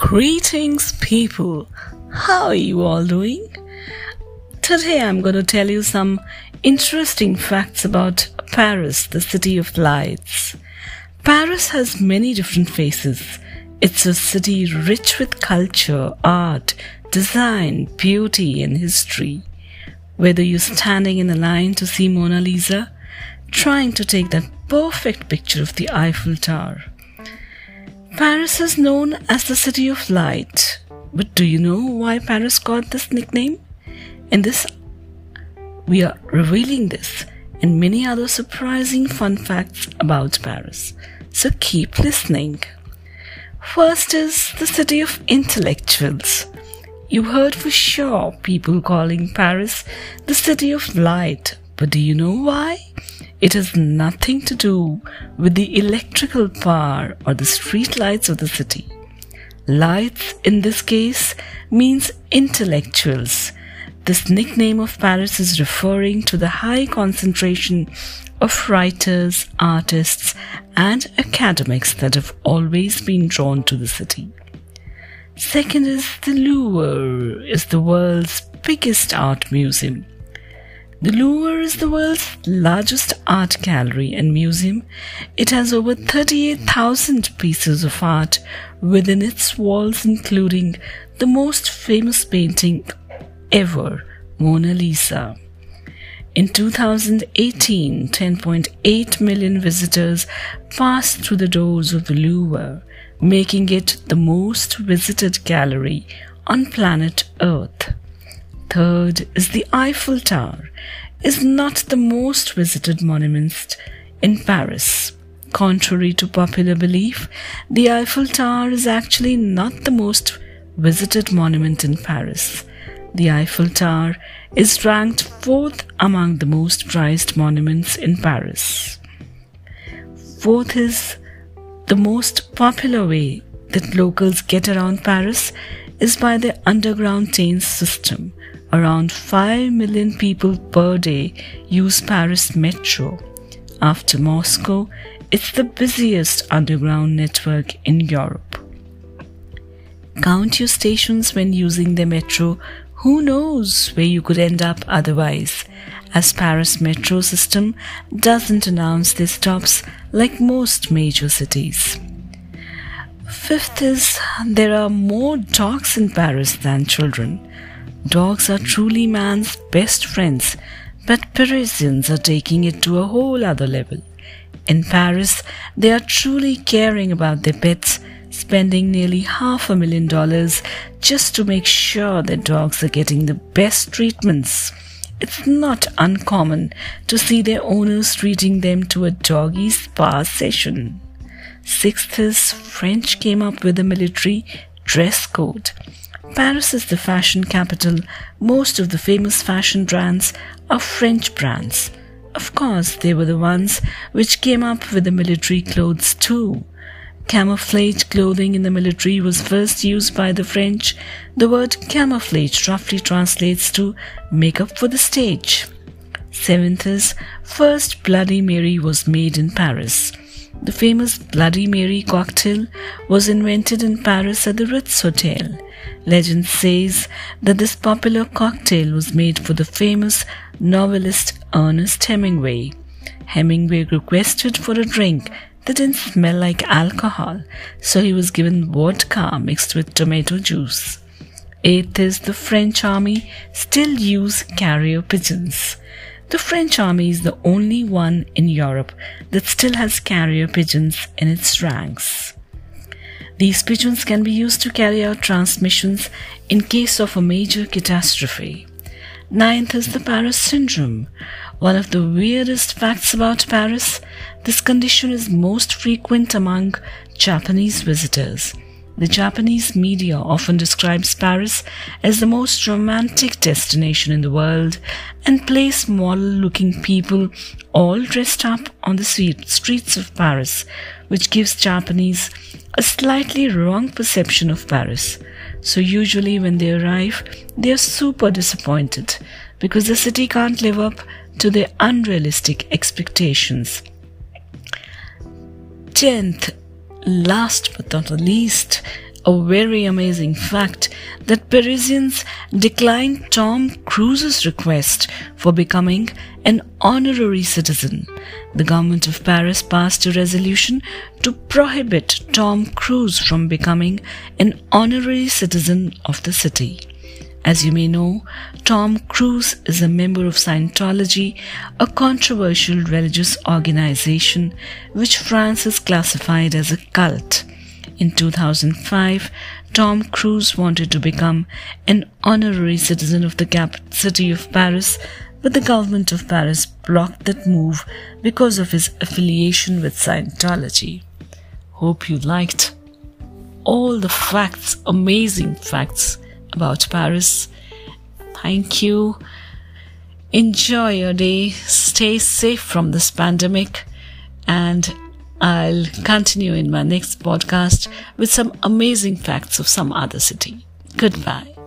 Greetings, people. How are you all doing? Today I'm going to tell you some interesting facts about Paris, the city of lights. Paris has many different faces. It's a city rich with culture, art, design, beauty, and history. Whether you're standing in a line to see Mona Lisa, trying to take that perfect picture of the Eiffel Tower, Paris is known as the City of Light. But do you know why Paris got this nickname? In this, we are revealing this and many other surprising fun facts about Paris. So keep listening. First is the city of intellectuals. You heard for sure people calling Paris the city of light, but do you know why? It has nothing to do with the electrical power or the street lights of the city. Lights in this case means intellectuals. This nickname of Paris is referring to the high concentration of writers, artists, and academics that have always been drawn to the city. Second is the Louvre is the world's biggest art museum. The Louvre is the world's largest art gallery and museum. It has over 38,000 pieces of art within its walls, including the most famous painting ever, Mona Lisa. In 2018, 10.8 million visitors passed through the doors of the Louvre, making it the most visited gallery on planet Earth. Third is the Eiffel Tower, is not the most visited monument in Paris. Contrary to popular belief, the Eiffel Tower is actually not the most visited monument in Paris. The Eiffel Tower is ranked fourth among the most prized monuments in Paris. Fourth is the most popular way that locals get around Paris is by the underground train system, Around 5 million people per day use Paris Metro. After Moscow, it's the busiest underground network in Europe. Count your stations when using the metro. Who knows where you could end up otherwise? As Paris metro system doesn't announce their stops like most major cities. Fifth is there are more dogs in Paris than children. Dogs are truly man's best friends, but Parisians are taking it to a whole other level. In Paris, they are truly caring about their pets, spending nearly half a million dollars just to make sure their dogs are getting the best treatments. It's not uncommon to see their owners treating them to a doggy spa session. Sixth is French came up with a military dress code. Paris is the fashion capital. Most of the famous fashion brands are French brands. Of course, they were the ones which came up with the military clothes too. Camouflage clothing in the military was first used by the French. The word camouflage roughly translates to make up for the stage. Seventh is first Bloody Mary was made in Paris. The famous Bloody Mary cocktail was invented in Paris at the Ritz Hotel. Legend says that this popular cocktail was made for the famous novelist Ernest Hemingway. Hemingway requested for a drink that didn't smell like alcohol, so he was given vodka mixed with tomato juice. Eighth is the French army still use carrier pigeons. The French army is the only one in Europe that still has carrier pigeons in its ranks. These pigeons can be used to carry out transmissions in case of a major catastrophe. Ninth is the Paris syndrome. One of the weirdest facts about Paris, this condition is most frequent among Japanese visitors. The Japanese media often describes Paris as the most romantic destination in the world and place model looking people all dressed up on the streets of Paris, which gives Japanese a slightly wrong perception of Paris. So usually when they arrive, they are super disappointed because the city can't live up to their unrealistic expectations. Tenth, last but not the least, a very amazing fact that Parisians declined Tom Cruise's request for becoming an honorary citizen. The government of Paris passed a resolution to prohibit Tom Cruise from becoming an honorary citizen of the city. As you may know, Tom Cruise is a member of Scientology, a controversial religious organization which France has classified as a cult. In 2005, Tom Cruise wanted to become an honorary citizen of the city of Paris, but the government of Paris blocked that move because of his affiliation with Scientology. Hope you liked all the facts, amazing facts about Paris. Thank you. Enjoy your day. Stay safe from this pandemic and I'll continue in my next podcast with some amazing facts of some other city. Goodbye.